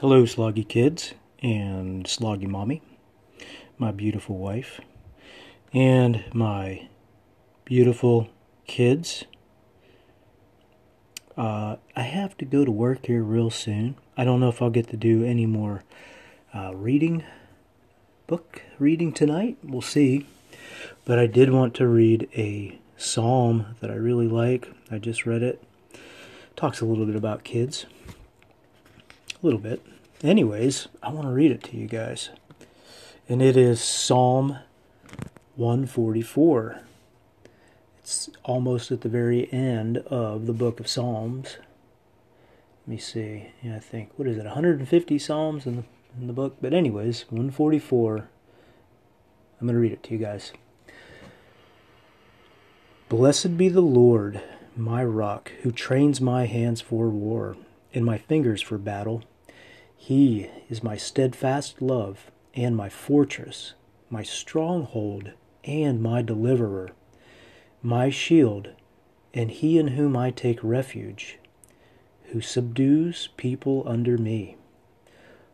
Hello, Sloggy kids and Sloggy mommy, my beautiful wife, and my beautiful kids. Uh, I have to go to work here real soon. I don't know if I'll get to do any more uh, reading, book reading tonight. We'll see. But I did want to read a psalm that I really like. I just read it. Talks a little bit about kids. A little bit. Anyways, I want to read it to you guys. And it is Psalm 144. It's almost at the very end of the book of Psalms. Let me see. Yeah, I think, what is it, 150 Psalms in the, in the book? But, anyways, 144. I'm going to read it to you guys. Blessed be the Lord, my rock, who trains my hands for war and my fingers for battle. He is my steadfast love and my fortress, my stronghold and my deliverer, my shield, and he in whom I take refuge, who subdues people under me.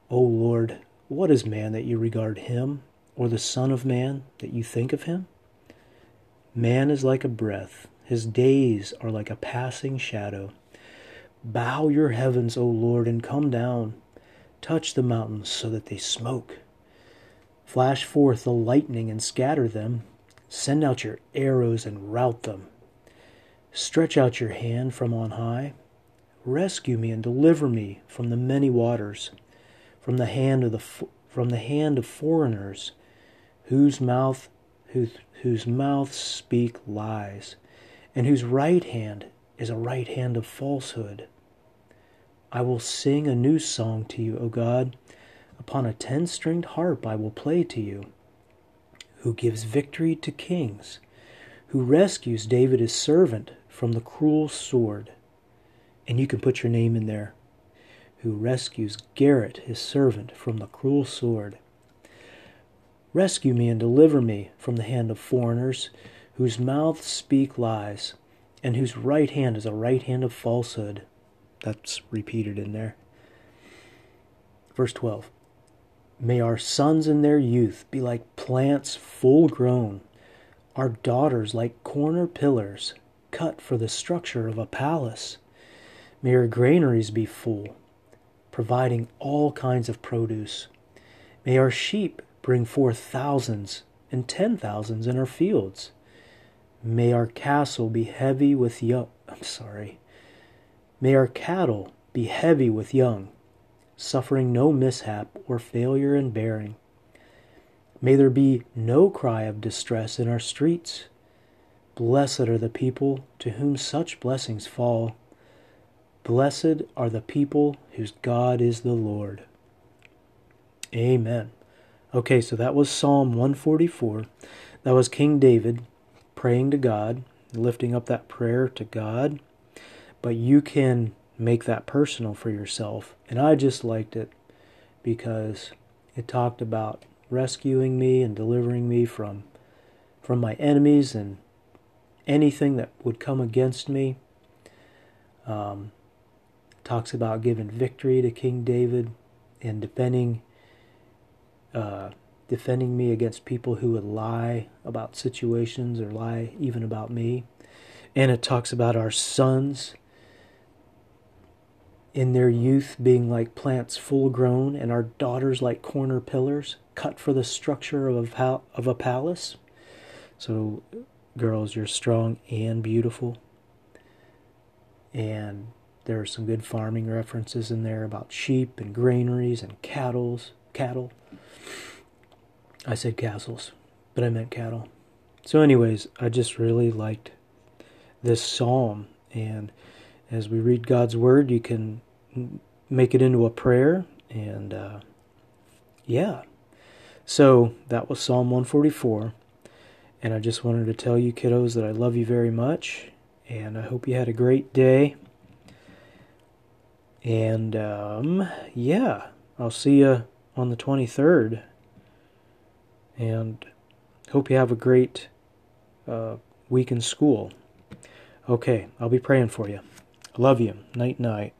O Lord, what is man that you regard him, or the Son of Man that you think of him? Man is like a breath, his days are like a passing shadow. Bow your heavens, O Lord, and come down. Touch the mountains so that they smoke. Flash forth the lightning and scatter them. Send out your arrows and rout them. Stretch out your hand from on high. Rescue me and deliver me from the many waters, from the hand of the from the hand of foreigners, whose mouth whose, whose mouths speak lies, and whose right hand is a right hand of falsehood. I will sing a new song to you, O God. Upon a ten stringed harp I will play to you. Who gives victory to kings, who rescues David his servant from the cruel sword. And you can put your name in there. Who rescues Garrett his servant from the cruel sword. Rescue me and deliver me from the hand of foreigners, whose mouths speak lies, and whose right hand is a right hand of falsehood. That's repeated in there. Verse 12 May our sons in their youth be like plants full grown, our daughters like corner pillars cut for the structure of a palace. May our granaries be full, providing all kinds of produce. May our sheep bring forth thousands and ten thousands in our fields. May our castle be heavy with young. I'm sorry. May our cattle be heavy with young, suffering no mishap or failure in bearing. May there be no cry of distress in our streets. Blessed are the people to whom such blessings fall. Blessed are the people whose God is the Lord. Amen. Okay, so that was Psalm 144. That was King David praying to God, lifting up that prayer to God but you can make that personal for yourself. And I just liked it because it talked about rescuing me and delivering me from from my enemies and anything that would come against me. Um, talks about giving victory to King David and defending uh, defending me against people who would lie about situations or lie even about me. And it talks about our sons in their youth being like plants full grown, and our daughters like corner pillars cut for the structure of a, of a palace. So, girls, you're strong and beautiful. And there are some good farming references in there about sheep and granaries and cattle. Cattle. I said castles, but I meant cattle. So, anyways, I just really liked this psalm, and as we read God's word, you can make it into a prayer. And uh, yeah, so that was Psalm 144. And I just wanted to tell you, kiddos, that I love you very much. And I hope you had a great day. And um, yeah, I'll see you on the 23rd. And hope you have a great uh, week in school. Okay, I'll be praying for you. Love you. Night, night.